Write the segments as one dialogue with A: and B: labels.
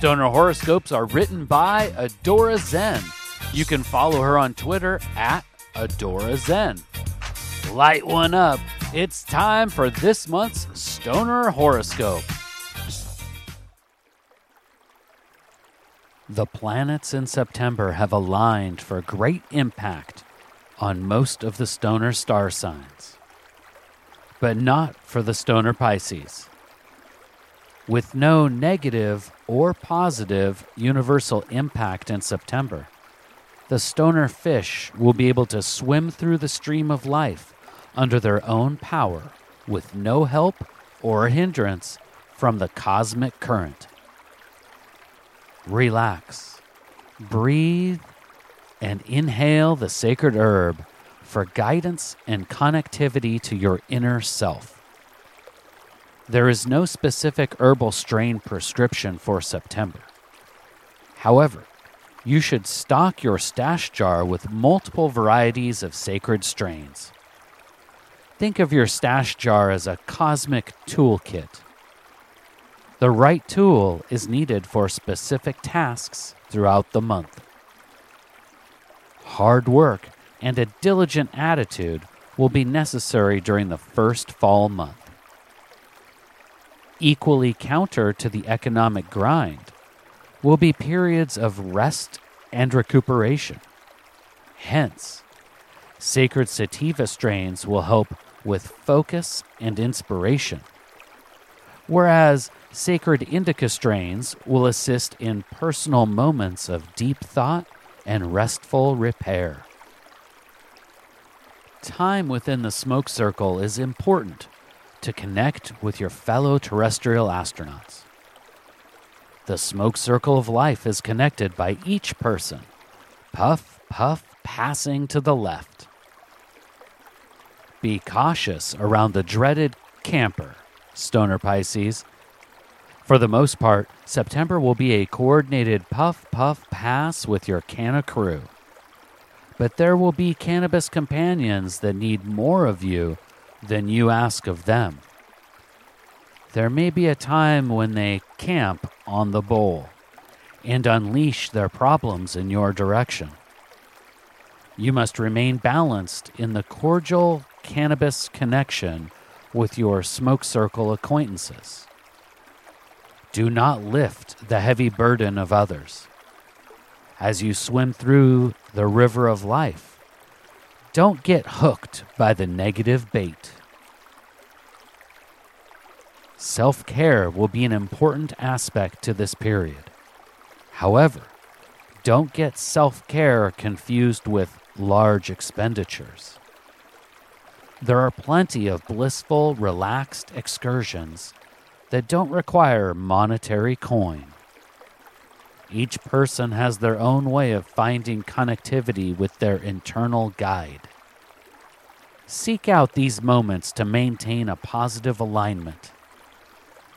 A: Stoner horoscopes are written by Adora Zen. You can follow her on Twitter at Adora Zen. Light one up. It's time for this month's Stoner horoscope. The planets in September have aligned for great impact on most of the stoner star signs, but not for the stoner Pisces. With no negative or positive universal impact in September, the stoner fish will be able to swim through the stream of life under their own power with no help or hindrance from the cosmic current relax, breathe, and inhale the sacred herb for guidance and connectivity to your inner self. There is no specific herbal strain prescription for September. However, you should stock your stash jar with multiple varieties of sacred strains. Think of your stash jar as a cosmic toolkit the right tool is needed for specific tasks throughout the month. Hard work and a diligent attitude will be necessary during the first fall month. Equally counter to the economic grind will be periods of rest and recuperation. Hence, sacred sativa strains will help with focus and inspiration, whereas Sacred indica strains will assist in personal moments of deep thought and restful repair. Time within the smoke circle is important to connect with your fellow terrestrial astronauts. The smoke circle of life is connected by each person, puff, puff, passing to the left. Be cautious around the dreaded camper, Stoner Pisces for the most part, September will be a coordinated puff puff pass with your canna crew. But there will be cannabis companions that need more of you than you ask of them. There may be a time when they camp on the bowl and unleash their problems in your direction. You must remain balanced in the cordial cannabis connection with your smoke circle acquaintances. Do not lift the heavy burden of others. As you swim through the river of life, don't get hooked by the negative bait. Self care will be an important aspect to this period. However, don't get self care confused with large expenditures. There are plenty of blissful, relaxed excursions that don't require monetary coin. Each person has their own way of finding connectivity with their internal guide. Seek out these moments to maintain a positive alignment.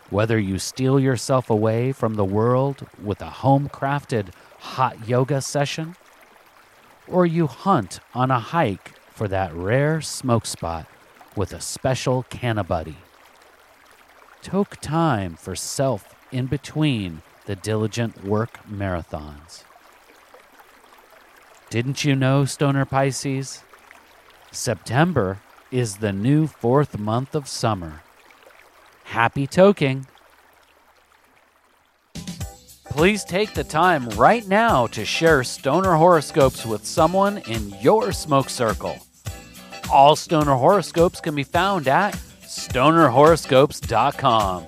A: Whether you steal yourself away from the world with a home crafted hot yoga session, or you hunt on a hike for that rare smoke spot with a special canna buddy. Took time for self in between the diligent work marathons. Didn't you know, Stoner Pisces? September is the new fourth month of summer. Happy toking! Please take the time right now to share stoner horoscopes with someone in your smoke circle. All stoner horoscopes can be found at stonerhoroscopes.com.